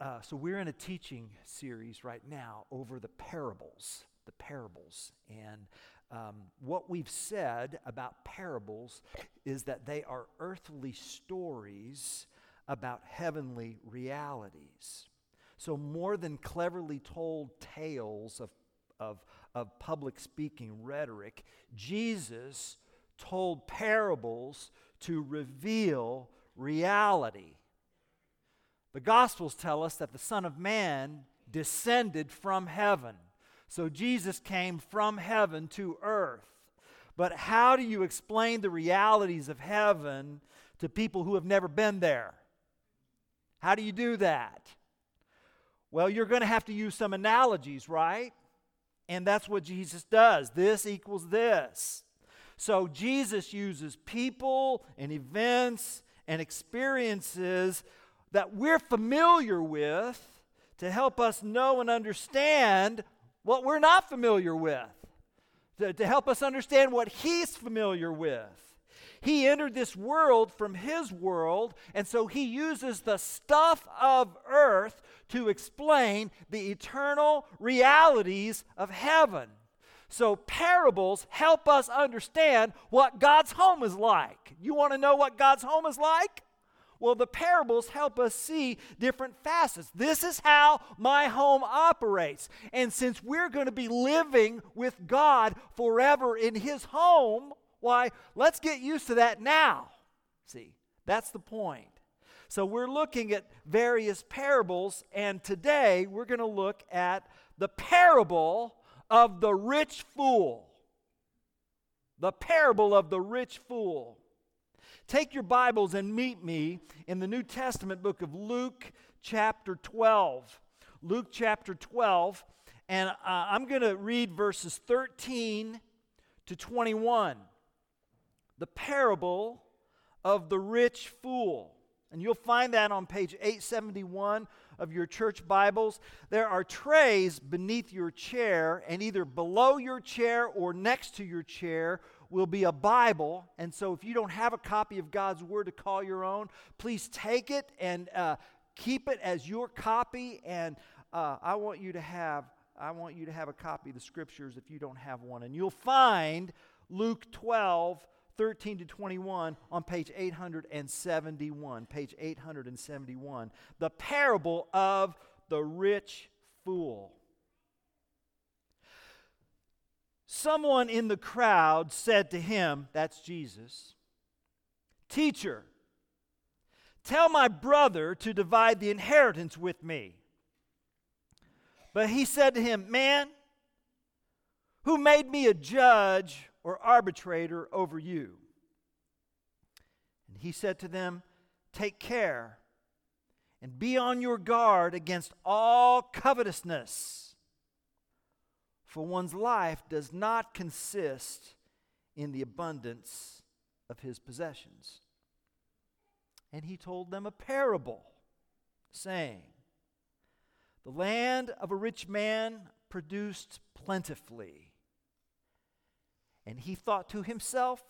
uh, so we're in a teaching series right now over the parables, the parables. And um, what we've said about parables is that they are earthly stories about heavenly realities. So, more than cleverly told tales of, of, of public speaking rhetoric, Jesus told parables to reveal reality. The Gospels tell us that the Son of Man descended from heaven. So Jesus came from heaven to earth. But how do you explain the realities of heaven to people who have never been there? How do you do that? Well, you're going to have to use some analogies, right? And that's what Jesus does. This equals this. So Jesus uses people and events and experiences that we're familiar with to help us know and understand what we're not familiar with, to, to help us understand what He's familiar with. He entered this world from His world, and so He uses the stuff of earth to explain the eternal realities of heaven. So, parables help us understand what God's home is like. You want to know what God's home is like? Well, the parables help us see different facets. This is how my home operates. And since we're going to be living with God forever in His home, why, let's get used to that now. See, that's the point. So, we're looking at various parables, and today we're going to look at the parable of the rich fool. The parable of the rich fool. Take your Bibles and meet me in the New Testament book of Luke, chapter 12. Luke, chapter 12. And uh, I'm going to read verses 13 to 21. The parable of the rich fool. And you'll find that on page 871 of your church Bibles. There are trays beneath your chair, and either below your chair or next to your chair will be a Bible. And so if you don't have a copy of God's Word to call your own, please take it and uh, keep it as your copy. And uh, I want you to have. I want you to have a copy of the scriptures if you don't have one. And you'll find Luke 12, 13 to 21 on page 871. Page 871. The parable of the rich fool. Someone in the crowd said to him, That's Jesus, Teacher, tell my brother to divide the inheritance with me. But he said to him, Man, who made me a judge or arbitrator over you. And he said to them, Take care and be on your guard against all covetousness, for one's life does not consist in the abundance of his possessions. And he told them a parable, saying, The land of a rich man produced plentifully. And he thought to himself,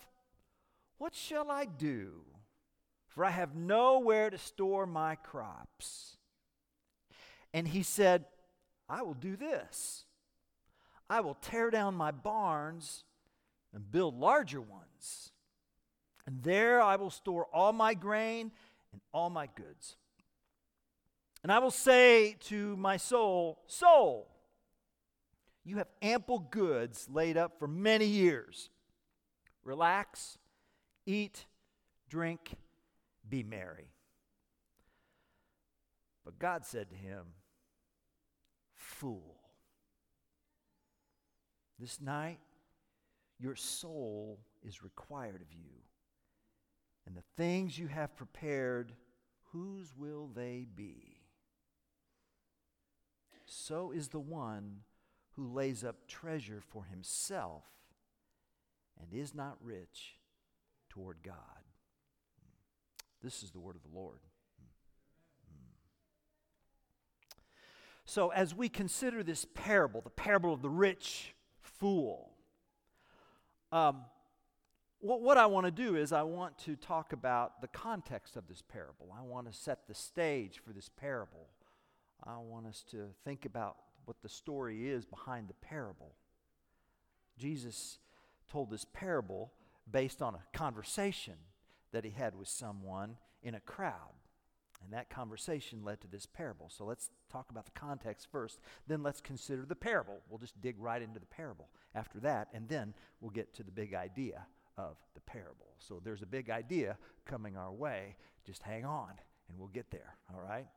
What shall I do? For I have nowhere to store my crops. And he said, I will do this I will tear down my barns and build larger ones. And there I will store all my grain and all my goods. And I will say to my soul, Soul, you have ample goods laid up for many years. Relax, eat, drink, be merry. But God said to him, Fool, this night your soul is required of you. And the things you have prepared, whose will they be? So is the one who lays up treasure for himself and is not rich toward God. This is the word of the Lord. So, as we consider this parable, the parable of the rich fool, um, what, what I want to do is I want to talk about the context of this parable. I want to set the stage for this parable. I want us to think about what the story is behind the parable. Jesus told this parable based on a conversation that he had with someone in a crowd. And that conversation led to this parable. So let's talk about the context first. Then let's consider the parable. We'll just dig right into the parable after that, and then we'll get to the big idea of the parable. So there's a big idea coming our way. Just hang on, and we'll get there, all right?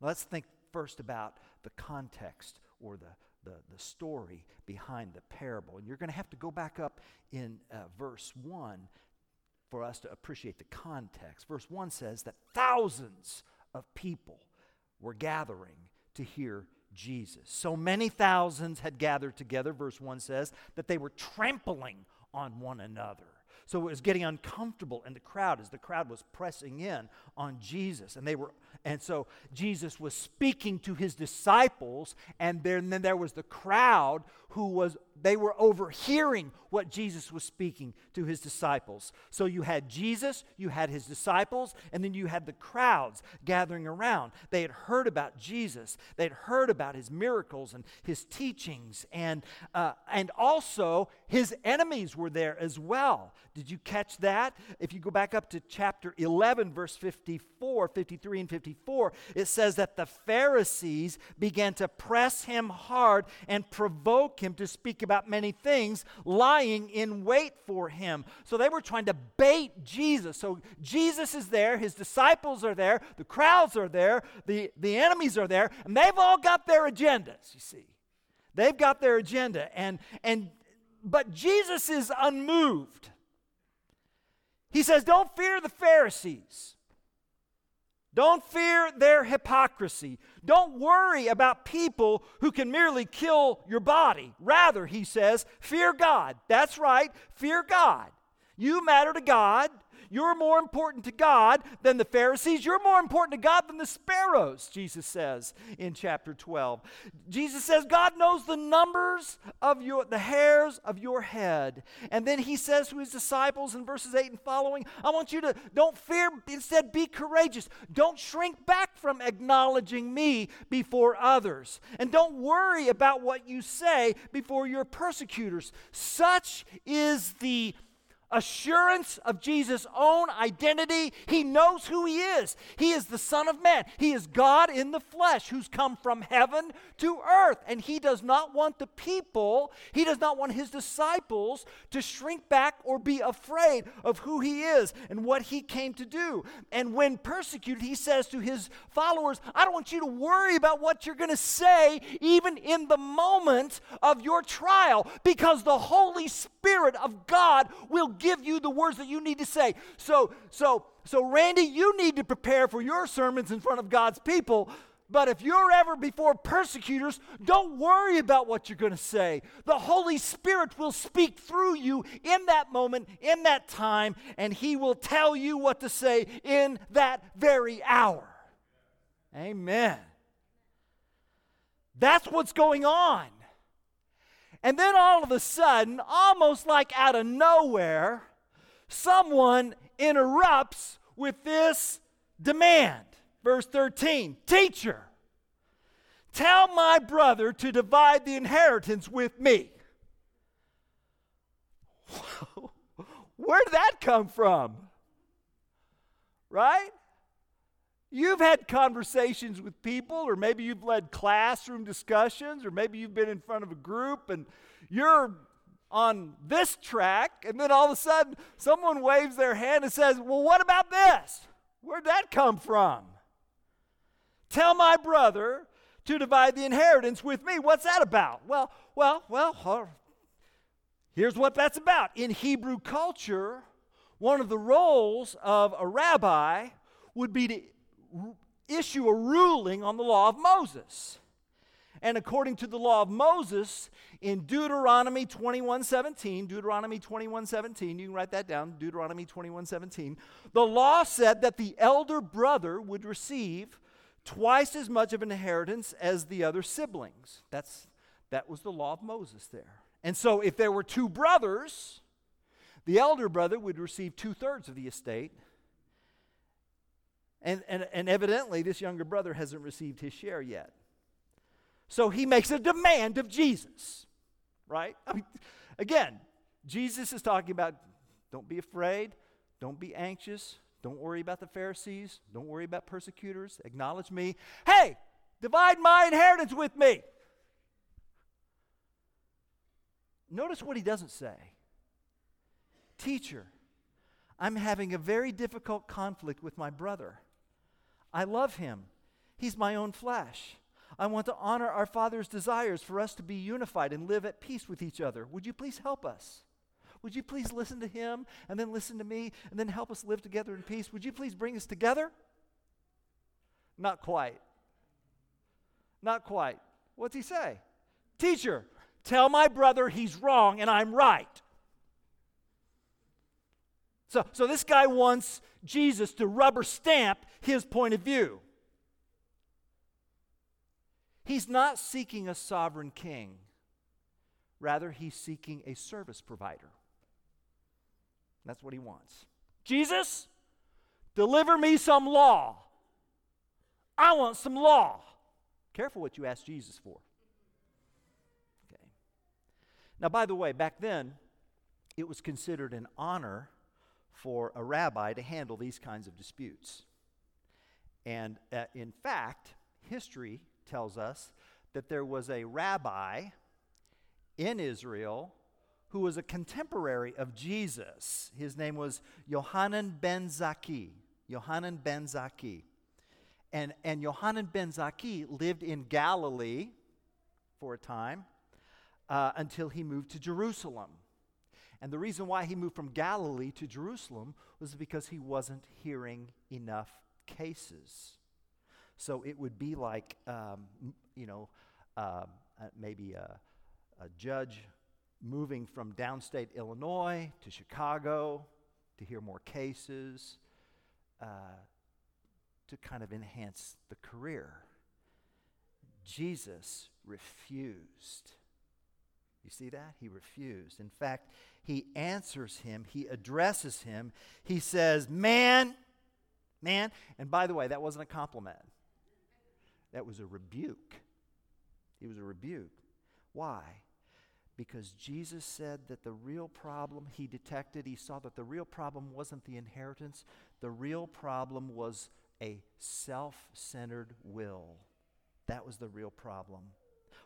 Let's think first about the context or the, the, the story behind the parable. And you're going to have to go back up in uh, verse 1 for us to appreciate the context. Verse 1 says that thousands of people were gathering to hear Jesus. So many thousands had gathered together, verse 1 says, that they were trampling on one another. So it was getting uncomfortable in the crowd as the crowd was pressing in on Jesus. And they were and so Jesus was speaking to his disciples, and then, then there was the crowd who was, they were overhearing what Jesus was speaking to his disciples. So you had Jesus, you had his disciples, and then you had the crowds gathering around. They had heard about Jesus, they had heard about his miracles and his teachings, and, uh, and also his enemies were there as well. Did you catch that? If you go back up to chapter 11, verse 54, 53, and 54, it says that the Pharisees began to press him hard and provoke him to speak about many things, lying in wait for him. So they were trying to bait Jesus. So Jesus is there, his disciples are there, the crowds are there, the, the enemies are there, and they've all got their agendas, you see. They've got their agenda. And, and, but Jesus is unmoved. He says, Don't fear the Pharisees. Don't fear their hypocrisy. Don't worry about people who can merely kill your body. Rather, he says, fear God. That's right, fear God. You matter to God. You're more important to God than the Pharisees. You're more important to God than the sparrows, Jesus says in chapter 12. Jesus says God knows the numbers of your the hairs of your head. And then he says to his disciples in verses 8 and following, I want you to don't fear, instead be courageous. Don't shrink back from acknowledging me before others. And don't worry about what you say before your persecutors. Such is the assurance of Jesus' own identity. He knows who he is. He is the Son of Man. He is God in the flesh who's come from heaven to earth. And he does not want the people, he does not want his disciples to shrink back or be afraid of who he is and what he came to do. And when persecuted, he says to his followers, I don't want you to worry about what you're going to say, even in the moment of your trial, because the Holy Spirit of God will give you the words that you need to say. So, so, so, Randy, you need to prepare for your sermons in front of God's people. But if you're ever before persecutors, don't worry about what you're going to say. The Holy Spirit will speak through you in that moment, in that time, and He will tell you what to say in that very hour. Amen. That's what's going on. And then all of a sudden, almost like out of nowhere, someone interrupts with this demand. Verse 13 Teacher, tell my brother to divide the inheritance with me. Where did that come from? Right? You've had conversations with people, or maybe you've led classroom discussions, or maybe you've been in front of a group and you're on this track, and then all of a sudden someone waves their hand and says, Well, what about this? Where'd that come from? Tell my brother to divide the inheritance with me. What's that about? Well, well, well, uh, here's what that's about. In Hebrew culture, one of the roles of a rabbi would be to issue a ruling on the law of Moses. And according to the law of Moses, in Deuteronomy 21 17, Deuteronomy 21 17, you can write that down, Deuteronomy 21 17, the law said that the elder brother would receive twice as much of an inheritance as the other siblings. That's, that was the law of Moses there. And so if there were two brothers, the elder brother would receive two thirds of the estate, and, and, and evidently, this younger brother hasn't received his share yet. So he makes a demand of Jesus, right? I mean, again, Jesus is talking about don't be afraid, don't be anxious, don't worry about the Pharisees, don't worry about persecutors, acknowledge me. Hey, divide my inheritance with me. Notice what he doesn't say. Teacher, I'm having a very difficult conflict with my brother. I love him. He's my own flesh. I want to honor our Father's desires for us to be unified and live at peace with each other. Would you please help us? Would you please listen to him and then listen to me and then help us live together in peace? Would you please bring us together? Not quite. Not quite. What's he say? Teacher, tell my brother he's wrong and I'm right. So, so this guy wants Jesus to rubber stamp his point of view. He's not seeking a sovereign king, rather, he's seeking a service provider. That's what he wants. Jesus, deliver me some law. I want some law. Careful what you ask Jesus for. Okay. Now, by the way, back then, it was considered an honor for a rabbi to handle these kinds of disputes. And uh, in fact, history tells us that there was a rabbi in Israel who was a contemporary of Jesus. His name was Yohanan ben Zakkai. Yohanan ben Zakkai. And, and Yohanan ben Zakkai lived in Galilee for a time uh, until he moved to Jerusalem. And the reason why he moved from Galilee to Jerusalem was because he wasn't hearing enough cases. So it would be like, um, you know, uh, maybe a, a judge moving from downstate Illinois to Chicago to hear more cases uh, to kind of enhance the career. Jesus refused. You see that? He refused. In fact, he answers him, he addresses him. He says, Man, man. And by the way, that wasn't a compliment, that was a rebuke. It was a rebuke. Why? Because Jesus said that the real problem he detected, he saw that the real problem wasn't the inheritance, the real problem was a self centered will. That was the real problem.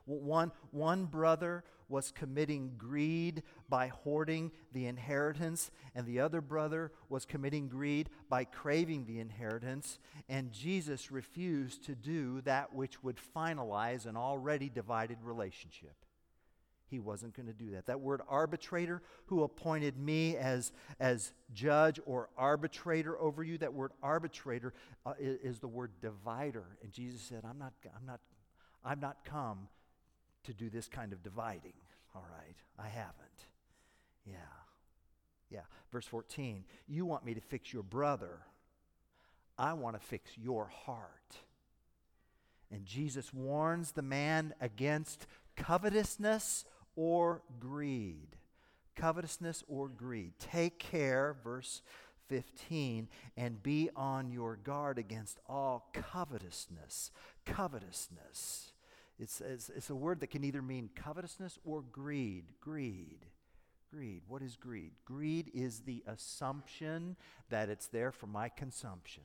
One, one brother was committing greed by hoarding the inheritance, and the other brother was committing greed by craving the inheritance. And Jesus refused to do that which would finalize an already divided relationship. He wasn't going to do that. That word arbitrator, who appointed me as, as judge or arbitrator over you, that word arbitrator uh, is, is the word divider. And Jesus said, I'm not, I'm not, I've not come to do this kind of dividing. All right, I haven't. Yeah. Yeah. Verse 14 You want me to fix your brother, I want to fix your heart. And Jesus warns the man against covetousness or greed. Covetousness or greed. Take care, verse 15, and be on your guard against all covetousness. Covetousness. It's, it's, it's, a word that can either mean covetousness or greed. Greed. Greed. What is greed? Greed is the assumption that it's there for my consumption.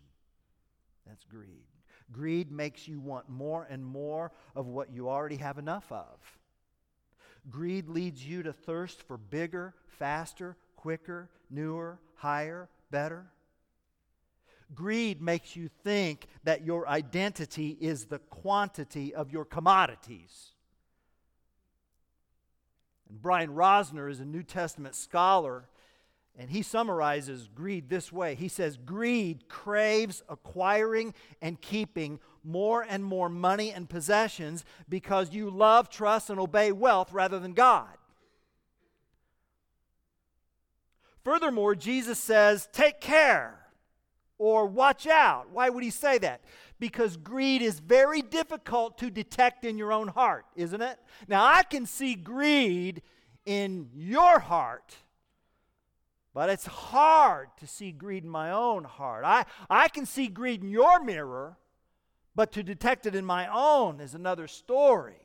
That's greed. Greed makes you want more and more of what you already have enough of. Greed leads you to thirst for bigger, faster, quicker, newer, higher, better. Greed makes you think that your identity is the quantity of your commodities. And Brian Rosner is a New Testament scholar, and he summarizes greed this way He says, Greed craves acquiring and keeping more and more money and possessions because you love, trust, and obey wealth rather than God. Furthermore, Jesus says, Take care or watch out. Why would he say that? Because greed is very difficult to detect in your own heart, isn't it? Now, I can see greed in your heart, but it's hard to see greed in my own heart. I, I can see greed in your mirror, but to detect it in my own is another story.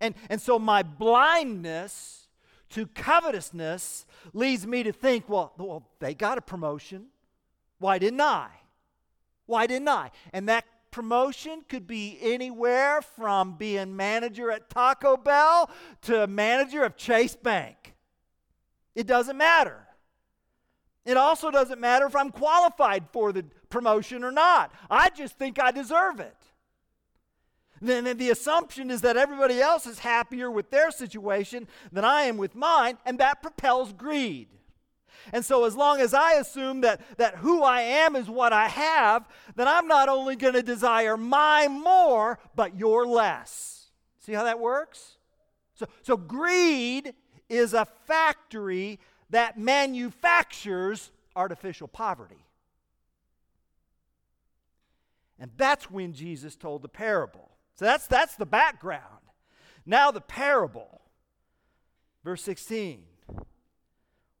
And, and so my blindness to covetousness leads me to think, well, well, they got a promotion. Why didn't I? Why didn't I? And that promotion could be anywhere from being manager at Taco Bell to manager of Chase Bank. It doesn't matter. It also doesn't matter if I'm qualified for the promotion or not. I just think I deserve it. Then the assumption is that everybody else is happier with their situation than I am with mine, and that propels greed. And so, as long as I assume that, that who I am is what I have, then I'm not only going to desire my more, but your less. See how that works? So, so greed is a factory that manufactures artificial poverty. And that's when Jesus told the parable. So that's, that's the background. Now, the parable. Verse 16.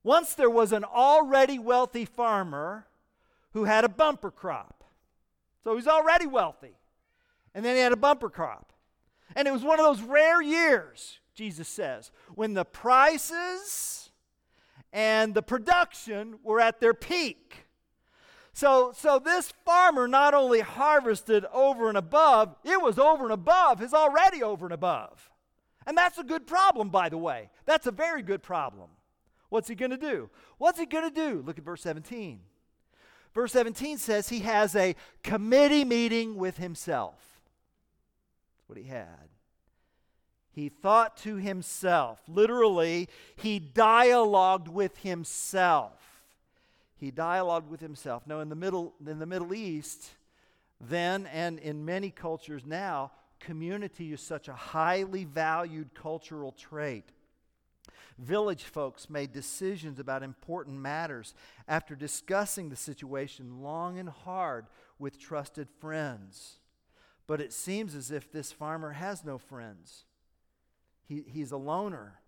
Once there was an already wealthy farmer who had a bumper crop. So he's already wealthy. And then he had a bumper crop. And it was one of those rare years, Jesus says, when the prices and the production were at their peak. So, so this farmer not only harvested over and above, it was over and above, his already over and above. And that's a good problem, by the way. That's a very good problem. What's he going to do? What's he going to do? Look at verse 17. Verse 17 says he has a committee meeting with himself. That's what he had. He thought to himself. Literally, he dialogued with himself. He dialogued with himself. Now, in the Middle, in the Middle East, then and in many cultures now, community is such a highly valued cultural trait. Village folks made decisions about important matters after discussing the situation long and hard with trusted friends. But it seems as if this farmer has no friends. He, he's a loner.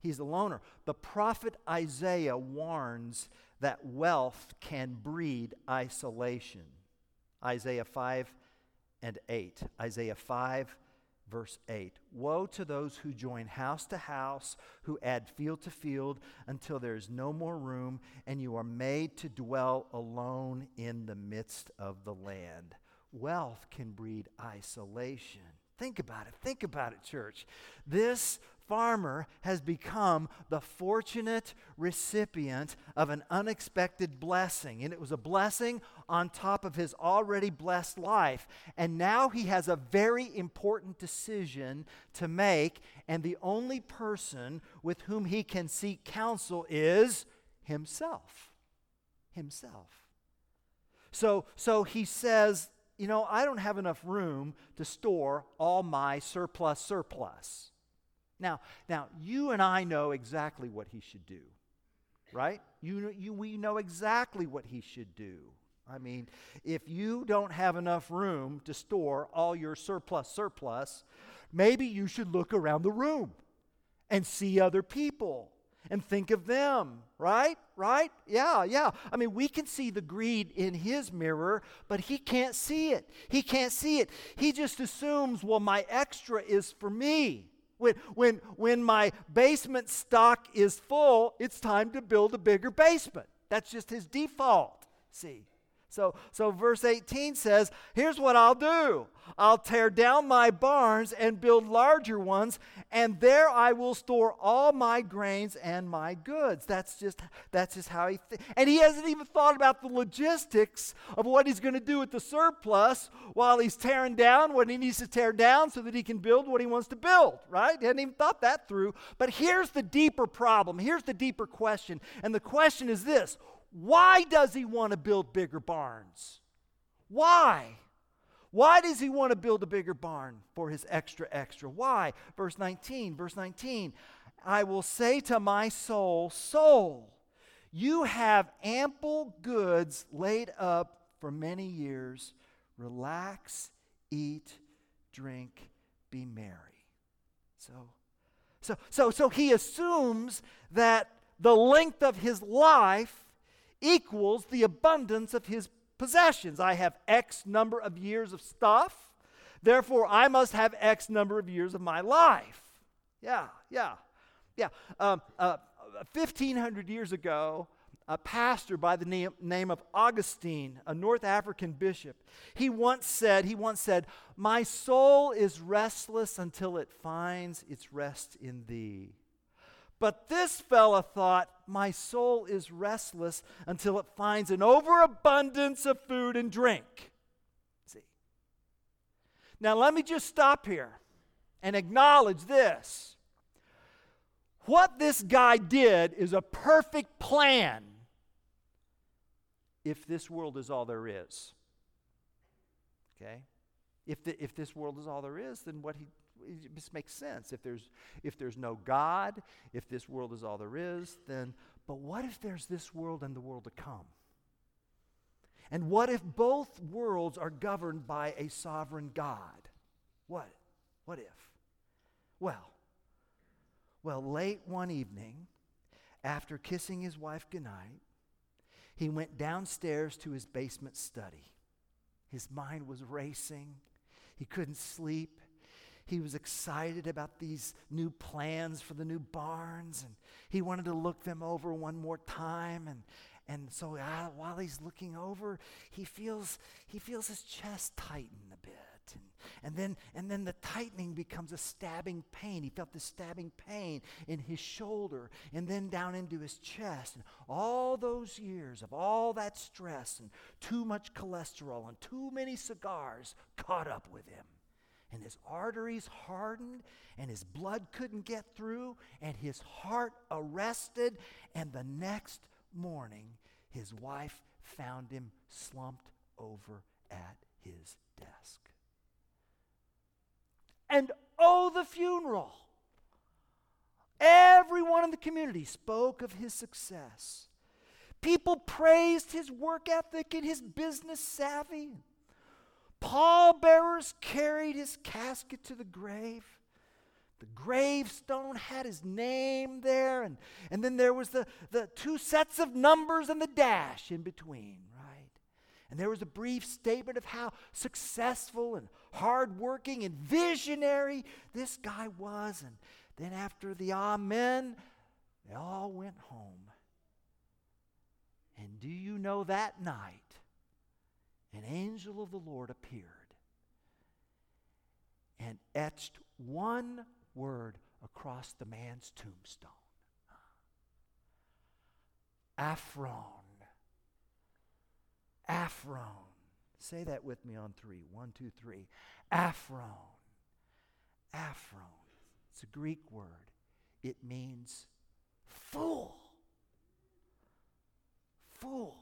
He's a loner. The prophet Isaiah warns that wealth can breed isolation. Isaiah 5 and 8. Isaiah 5 verse 8 Woe to those who join house to house, who add field to field, until there is no more room, and you are made to dwell alone in the midst of the land. Wealth can breed isolation. Think about it. Think about it, church. This farmer has become the fortunate recipient of an unexpected blessing. And it was a blessing on top of his already blessed life. And now he has a very important decision to make. And the only person with whom he can seek counsel is himself. Himself. So, so he says, You know, I don't have enough room to store all my surplus surplus. Now, now you and I know exactly what he should do, right? You, you, we know exactly what he should do. I mean, if you don't have enough room to store all your surplus surplus, maybe you should look around the room and see other people and think of them, right? Right? Yeah, yeah. I mean, we can see the greed in his mirror, but he can't see it. He can't see it. He just assumes, well, my extra is for me. When, when, when my basement stock is full, it's time to build a bigger basement. That's just his default. See? So, so verse 18 says, Here's what I'll do I'll tear down my barns and build larger ones, and there I will store all my grains and my goods. That's just, that's just how he th- And he hasn't even thought about the logistics of what he's going to do with the surplus while he's tearing down what he needs to tear down so that he can build what he wants to build, right? He hadn't even thought that through. But here's the deeper problem. Here's the deeper question. And the question is this why does he want to build bigger barns? Why? Why does he want to build a bigger barn for his extra, extra? Why? Verse 19, verse 19. I will say to my soul, Soul, you have ample goods laid up for many years. Relax, eat, drink, be merry. So, so, so, so he assumes that the length of his life equals the abundance of his possessions. I have X number of years of stuff. Therefore, I must have X number of years of my life. Yeah, yeah, yeah. Um, uh, 1,500 years ago, a pastor by the name, name of Augustine, a North African bishop, he once said, he once said, My soul is restless until it finds its rest in thee. But this fella thought, My soul is restless until it finds an overabundance of food and drink. See? Now, let me just stop here and acknowledge this. What this guy did is a perfect plan if this world is all there is. Okay? If, the, if this world is all there is, then what he this makes sense. If there's if there's no God, if this world is all there is, then but what if there's this world and the world to come? And what if both worlds are governed by a sovereign God? What? What if? Well, well, late one evening, after kissing his wife goodnight, he went downstairs to his basement study. His mind was racing. He couldn't sleep. He was excited about these new plans for the new barns, and he wanted to look them over one more time. And, and so while he's looking over, he feels, he feels his chest tighten a bit. And, and, then, and then the tightening becomes a stabbing pain. He felt the stabbing pain in his shoulder and then down into his chest. And all those years of all that stress and too much cholesterol and too many cigars caught up with him and his arteries hardened, and his blood couldn't get through, and his heart arrested. And the next morning, his wife found him slumped over at his desk. And oh, the funeral! Everyone in the community spoke of his success. People praised his work ethic and his business savvy. Pallbearers carried his casket to the grave. The gravestone had his name there, and, and then there was the, the two sets of numbers and the dash in between, right? And there was a brief statement of how successful and hardworking and visionary this guy was. And then after the Amen, they all went home. And do you know that night? An angel of the Lord appeared and etched one word across the man's tombstone Aphron. Aphron. Say that with me on three. One, two, three. Aphron. Aphron. It's a Greek word. It means fool. Fool.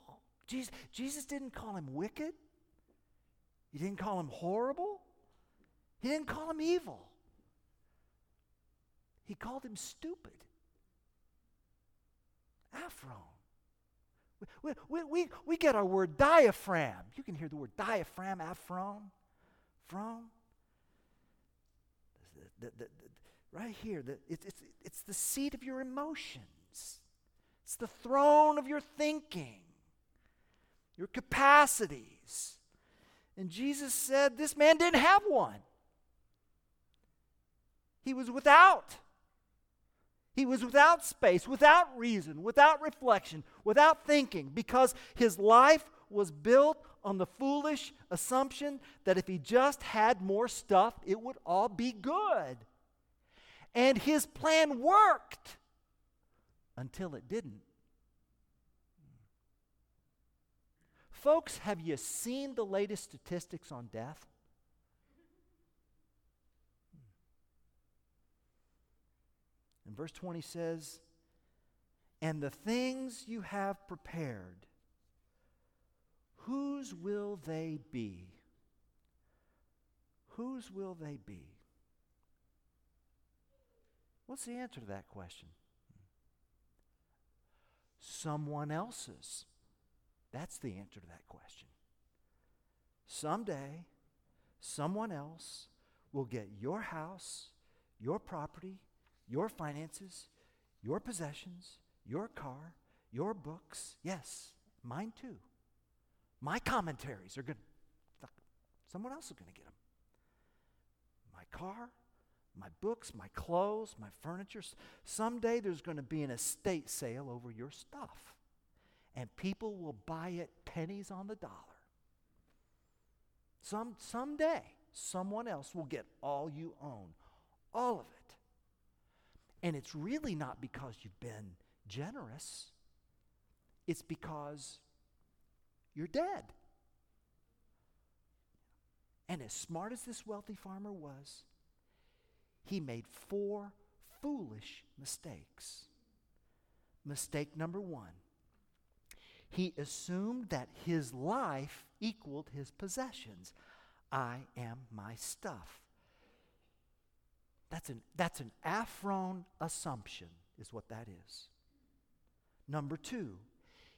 Jesus, Jesus didn't call him wicked. He didn't call him horrible. He didn't call him evil. He called him stupid. Aphron. We, we, we, we get our word diaphragm. You can hear the word diaphragm, Aphron, from. The, the, the, right here, it's, it's, it's the seat of your emotions, it's the throne of your thinking your capacities. And Jesus said this man didn't have one. He was without. He was without space, without reason, without reflection, without thinking, because his life was built on the foolish assumption that if he just had more stuff, it would all be good. And his plan worked until it didn't. Folks, have you seen the latest statistics on death? And verse 20 says, And the things you have prepared, whose will they be? Whose will they be? What's the answer to that question? Someone else's. That's the answer to that question. Someday, someone else will get your house, your property, your finances, your possessions, your car, your books. Yes, mine too. My commentaries are good. Someone else is going to get them. My car, my books, my clothes, my furniture. Someday there's going to be an estate sale over your stuff, and people will buy it pennies on the dollar. Some, someday, someone else will get all you own, all of it. And it's really not because you've been generous, it's because you're dead. And as smart as this wealthy farmer was, he made four foolish mistakes. Mistake number one he assumed that his life equaled his possessions. I am my stuff. That's an, that's an Aphron assumption, is what that is. Number two,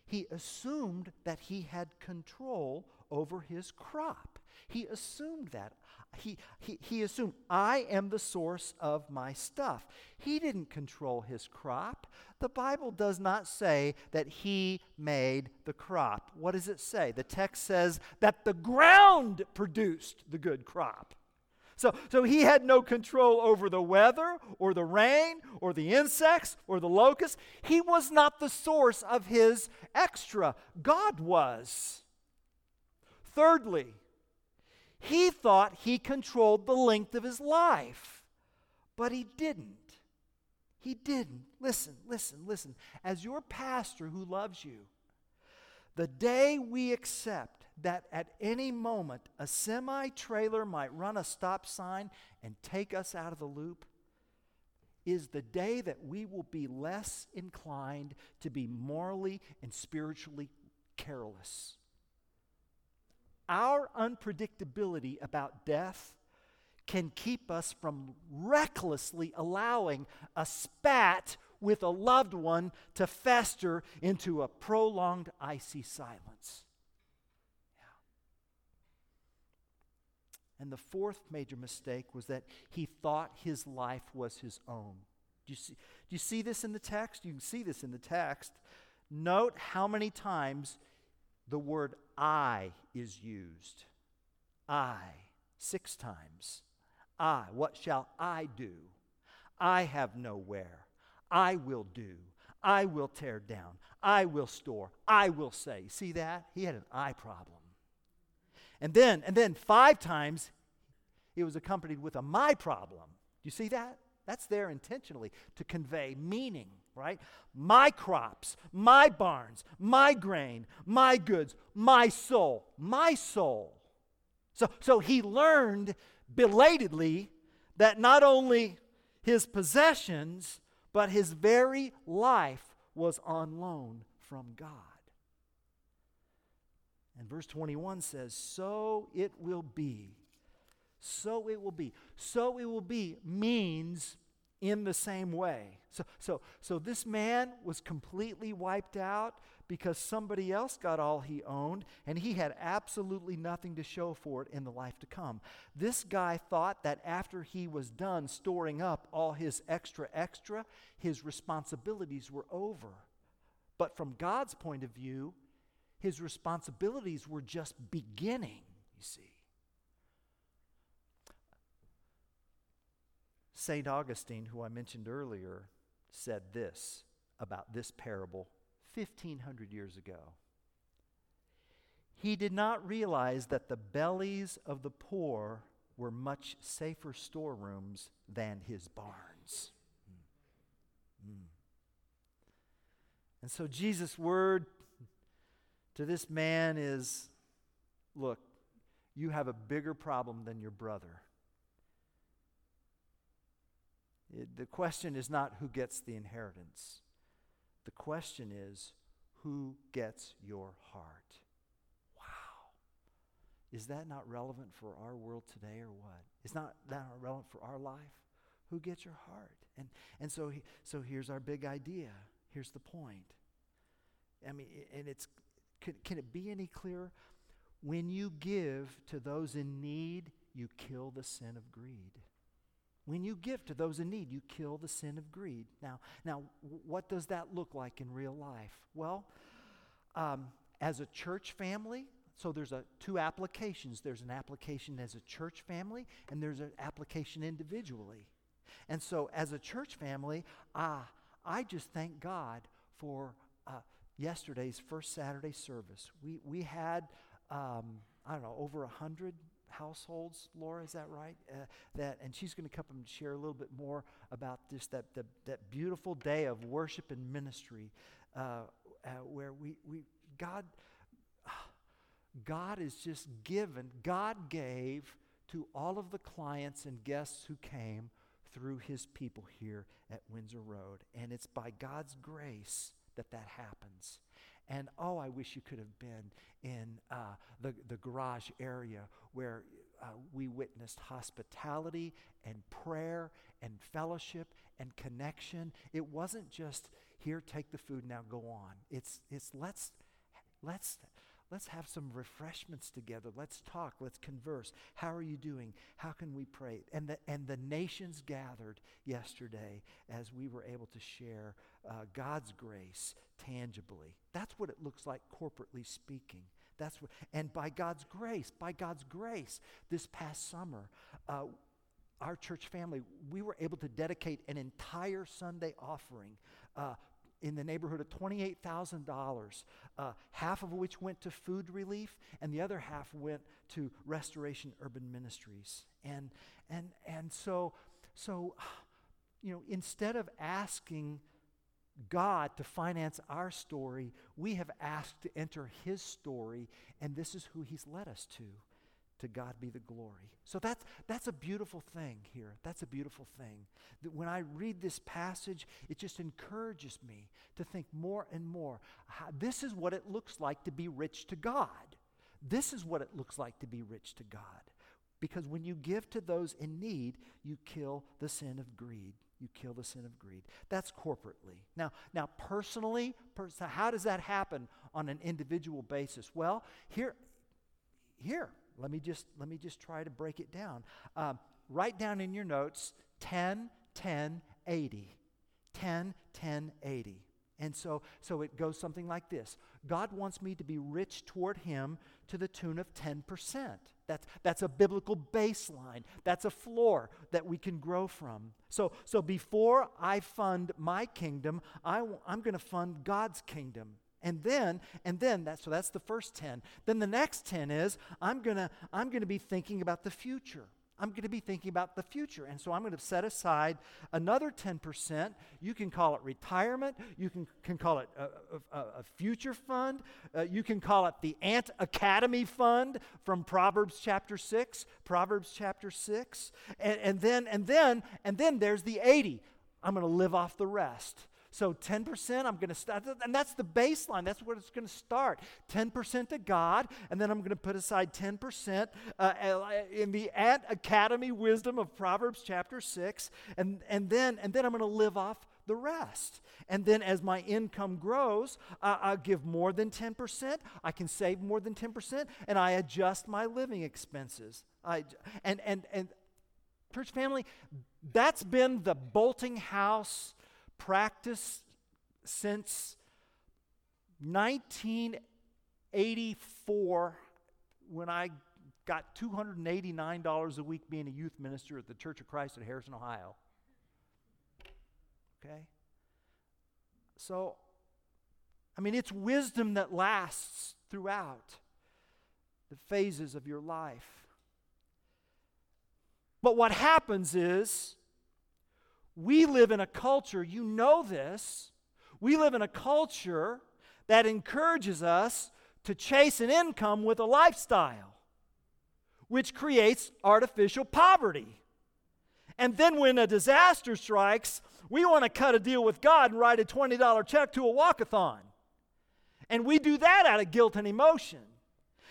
he assumed that he had control over his crop. He assumed that. He, he, he assumed, I am the source of my stuff. He didn't control his crop. The Bible does not say that he made the crop. What does it say? The text says that the ground produced the good crop. So, so he had no control over the weather or the rain or the insects or the locusts. He was not the source of his extra, God was. Thirdly, he thought he controlled the length of his life, but he didn't. He didn't. Listen, listen, listen. As your pastor who loves you, the day we accept that at any moment a semi trailer might run a stop sign and take us out of the loop is the day that we will be less inclined to be morally and spiritually careless. Our unpredictability about death can keep us from recklessly allowing a spat with a loved one to fester into a prolonged icy silence. Yeah. And the fourth major mistake was that he thought his life was his own. Do you see, do you see this in the text? You can see this in the text. Note how many times the word I is used. I, six times. I, what shall I do? I have nowhere. I will do. I will tear down. I will store. I will say. See that? He had an I problem. And then, and then five times it was accompanied with a my problem. Do you see that? That's there intentionally to convey meaning, right? My crops, my barns, my grain, my goods, my soul, my soul. So, so he learned belatedly that not only his possessions, but his very life was on loan from God. And verse 21 says, So it will be. So it will be. So it will be means in the same way. So, so, so this man was completely wiped out because somebody else got all he owned and he had absolutely nothing to show for it in the life to come. This guy thought that after he was done storing up all his extra, extra, his responsibilities were over. But from God's point of view, his responsibilities were just beginning, you see. St. Augustine, who I mentioned earlier, said this about this parable 1,500 years ago. He did not realize that the bellies of the poor were much safer storerooms than his barns. Mm. And so Jesus' word to this man is look, you have a bigger problem than your brother. It, the question is not who gets the inheritance. The question is, who gets your heart? Wow. Is that not relevant for our world today or what? Is not that relevant for our life? Who gets your heart? And, and so, he, so here's our big idea. Here's the point. I mean, and it's, can, can it be any clearer? When you give to those in need, you kill the sin of greed. When you give to those in need, you kill the sin of greed. Now, now what does that look like in real life? Well, um, as a church family, so there's a two applications. There's an application as a church family, and there's an application individually. And so, as a church family, uh, I just thank God for uh, yesterday's first Saturday service. We we had um, I don't know over a hundred households. Laura, is that right? Uh, that and she's going to come and share a little bit more about just that the, that beautiful day of worship and ministry, uh, uh where we we God God is just given, God gave to all of the clients and guests who came through his people here at Windsor Road. And it's by God's grace that that happens. And oh, I wish you could have been in uh, the, the garage area where uh, we witnessed hospitality and prayer and fellowship and connection. It wasn't just here, take the food, now go on. It's, it's let's, let's Let's have some refreshments together. Let's talk. Let's converse. How are you doing? How can we pray? And the, and the nations gathered yesterday as we were able to share uh, God's grace tangibly. That's what it looks like corporately speaking. That's what, and by God's grace, by God's grace, this past summer, uh, our church family, we were able to dedicate an entire Sunday offering uh, in the neighborhood of $28,000, uh, half of which went to food relief, and the other half went to Restoration Urban Ministries. And, and, and so, so, you know, instead of asking God to finance our story, we have asked to enter His story, and this is who He's led us to. To God be the glory. So that's, that's a beautiful thing here. That's a beautiful thing. That when I read this passage, it just encourages me to think more and more. How, this is what it looks like to be rich to God. This is what it looks like to be rich to God. Because when you give to those in need, you kill the sin of greed. You kill the sin of greed. That's corporately. Now, now personally, pers- how does that happen on an individual basis? Well, here, here, let me just, let me just try to break it down. Um, write down in your notes 10, 10, 80. 10, 10, 80. And so, so it goes something like this God wants me to be rich toward Him to the tune of 10%. That's, that's a biblical baseline. That's a floor that we can grow from. So, so before I fund my kingdom, I, I'm going to fund God's kingdom. And then, and then that so that's the first 10. Then the next 10 is I'm gonna, I'm gonna be thinking about the future. I'm going to be thinking about the future. And so I'm going to set aside another 10%. You can call it retirement. You can, can call it a, a, a future fund. Uh, you can call it the Ant Academy Fund from Proverbs chapter 6. Proverbs chapter 6. And, and, then, and, then, and then there's the 80. I'm going to live off the rest. So 10%, I'm going to start, and that's the baseline. That's where it's going to start. 10% to God, and then I'm going to put aside 10% uh, in the Ant Academy wisdom of Proverbs chapter 6, and, and, then, and then I'm going to live off the rest. And then as my income grows, uh, I give more than 10%. I can save more than 10%, and I adjust my living expenses. I, and, and, and, church family, that's been the bolting house practice since 1984 when I got $289 a week being a youth minister at the Church of Christ at Harrison, Ohio. Okay? So, I mean, it's wisdom that lasts throughout the phases of your life. But what happens is we live in a culture, you know this, we live in a culture that encourages us to chase an income with a lifestyle, which creates artificial poverty. And then when a disaster strikes, we want to cut a deal with God and write a $20 check to a walkathon. And we do that out of guilt and emotion.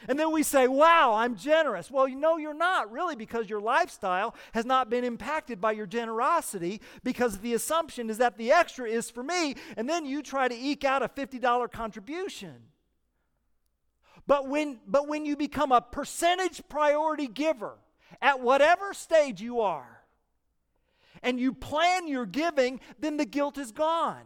And then we say, wow, I'm generous. Well, you know, you're not really because your lifestyle has not been impacted by your generosity because the assumption is that the extra is for me. And then you try to eke out a $50 contribution. But when, but when you become a percentage priority giver at whatever stage you are, and you plan your giving, then the guilt is gone.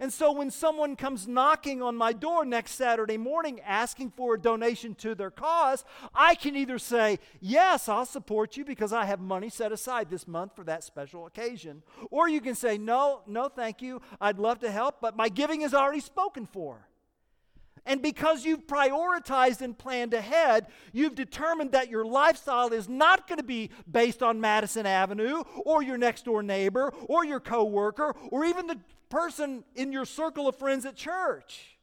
And so when someone comes knocking on my door next Saturday morning asking for a donation to their cause, I can either say, Yes, I'll support you because I have money set aside this month for that special occasion. Or you can say, No, no, thank you. I'd love to help, but my giving is already spoken for. And because you've prioritized and planned ahead, you've determined that your lifestyle is not going to be based on Madison Avenue or your next door neighbor or your coworker or even the person in your circle of friends at church.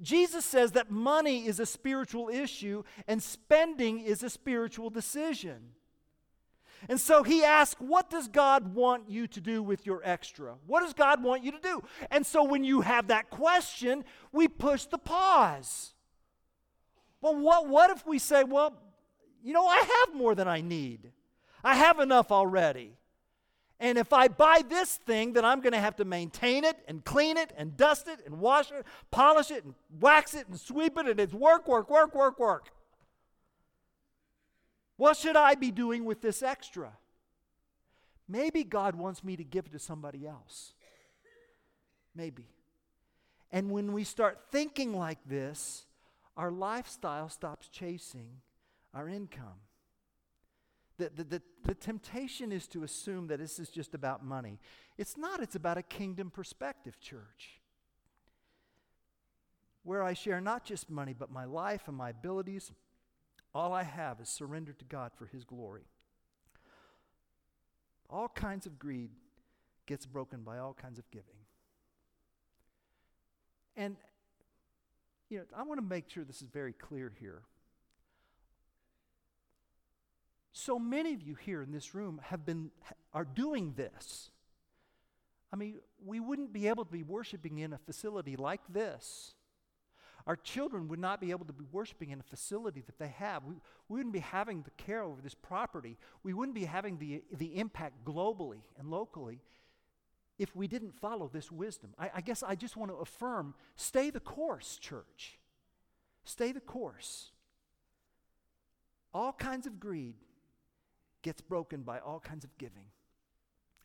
Jesus says that money is a spiritual issue and spending is a spiritual decision. And so he asks, What does God want you to do with your extra? What does God want you to do? And so when you have that question, we push the pause. Well, what, what if we say, Well, you know, I have more than I need, I have enough already. And if I buy this thing, then I'm going to have to maintain it and clean it and dust it and wash it, polish it and wax it and sweep it, and it's work, work, work, work, work. What should I be doing with this extra? Maybe God wants me to give it to somebody else. Maybe. And when we start thinking like this, our lifestyle stops chasing our income. The, the, the, the, temptation is to assume that this is just about money. It's not, it's about a kingdom perspective, church. Where I share not just money, but my life and my abilities, all I have is surrendered to God for His glory. All kinds of greed gets broken by all kinds of giving. And, you know, I want to make sure this is very clear here. So many of you here in this room have been are doing this. I mean, we wouldn't be able to be worshiping in a facility like this our children would not be able to be worshiping in a facility that they have. We, we wouldn't be having the care over this property. We wouldn't be having the, the impact globally and locally if we didn't follow this wisdom. I, I guess I just want to affirm stay the course, church. Stay the course. All kinds of greed gets broken by all kinds of giving.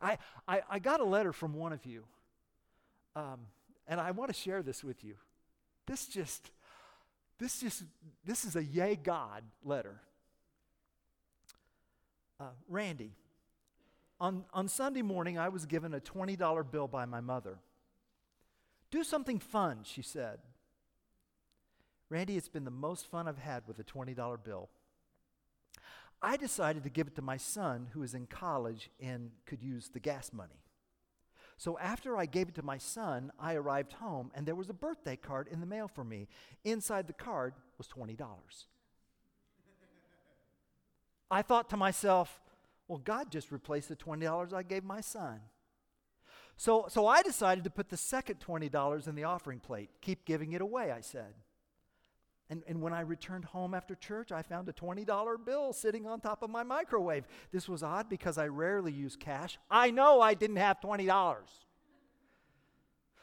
I, I, I got a letter from one of you, um, and I want to share this with you. This just, this just, this is a yay God letter. Uh, Randy, on, on Sunday morning, I was given a $20 bill by my mother. Do something fun, she said. Randy, it's been the most fun I've had with a $20 bill. I decided to give it to my son, who is in college and could use the gas money. So after I gave it to my son, I arrived home and there was a birthday card in the mail for me. Inside the card was $20. I thought to myself, well, God just replaced the $20 I gave my son. So, so I decided to put the second $20 in the offering plate. Keep giving it away, I said. And, and when I returned home after church, I found a $20 bill sitting on top of my microwave. This was odd because I rarely use cash. I know I didn't have $20.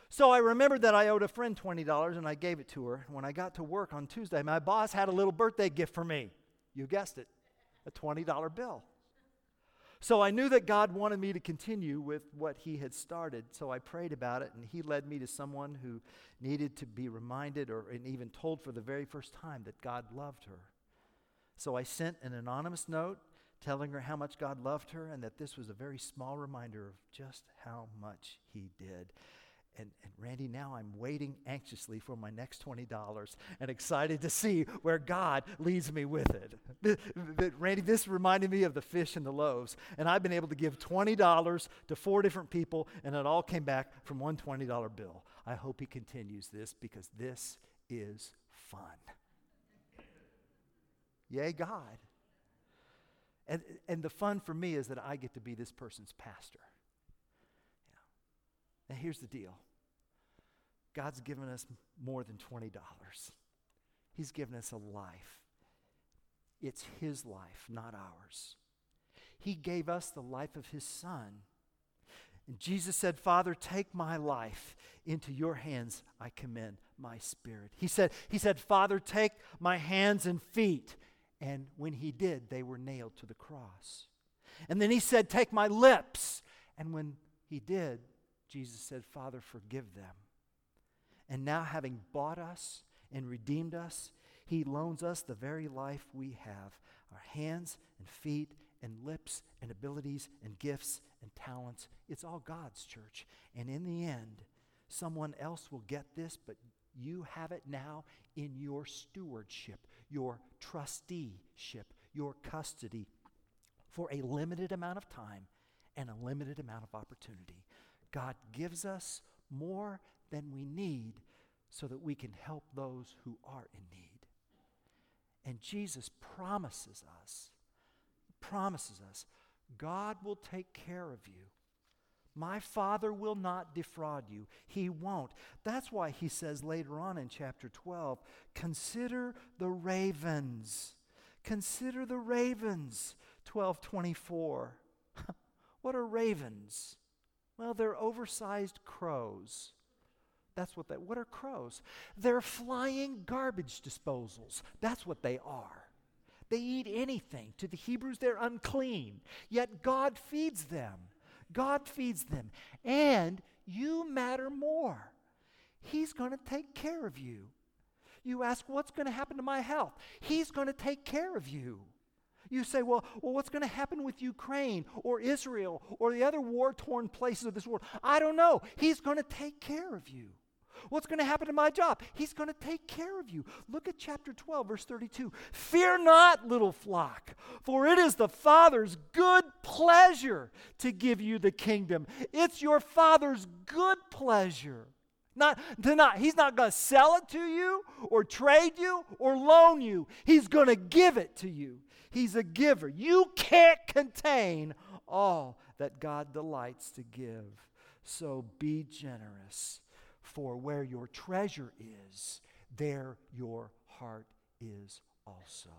So I remembered that I owed a friend $20 and I gave it to her. When I got to work on Tuesday, my boss had a little birthday gift for me. You guessed it, a $20 bill. So I knew that God wanted me to continue with what He had started. So I prayed about it, and He led me to someone who needed to be reminded or and even told for the very first time that God loved her. So I sent an anonymous note telling her how much God loved her and that this was a very small reminder of just how much He did. And, and, Randy, now I'm waiting anxiously for my next $20 and excited to see where God leads me with it. The, Randy, this reminded me of the fish and the loaves. And I've been able to give $20 to four different people, and it all came back from one $20 bill. I hope he continues this because this is fun. Yay, God. And, and the fun for me is that I get to be this person's pastor. Now, here's the deal God's given us more than $20, He's given us a life. It's His life, not ours. He gave us the life of His Son. And Jesus said, Father, take my life into your hands. I commend my spirit. He said, he said, Father, take my hands and feet. And when he did, they were nailed to the cross. And then he said, Take my lips. And when he did, Jesus said, Father, forgive them. And now, having bought us and redeemed us, he loans us the very life we have our hands and feet and lips and abilities and gifts and talents. It's all God's church. And in the end, someone else will get this, but you have it now in your stewardship, your trusteeship, your custody for a limited amount of time and a limited amount of opportunity. God gives us more than we need so that we can help those who are in need. And Jesus promises us, promises us, God will take care of you. My Father will not defraud you. He won't. That's why he says later on in chapter 12 consider the ravens. Consider the ravens. 1224. what are ravens? Well, they're oversized crows. That's what they what are crows? They're flying garbage disposals. That's what they are. They eat anything. To the Hebrews, they're unclean. Yet God feeds them. God feeds them. And you matter more. He's going to take care of you. You ask, What's going to happen to my health? He's going to take care of you. You say, well, well what's going to happen with Ukraine or Israel or the other war torn places of this world? I don't know. He's going to take care of you. What's going to happen to my job? He's going to take care of you. Look at chapter 12, verse 32. Fear not, little flock, for it is the Father's good pleasure to give you the kingdom. It's your Father's good pleasure. Not, to not, he's not going to sell it to you or trade you or loan you. He's going to give it to you. He's a giver. You can't contain all that God delights to give. So be generous, for where your treasure is, there your heart is also.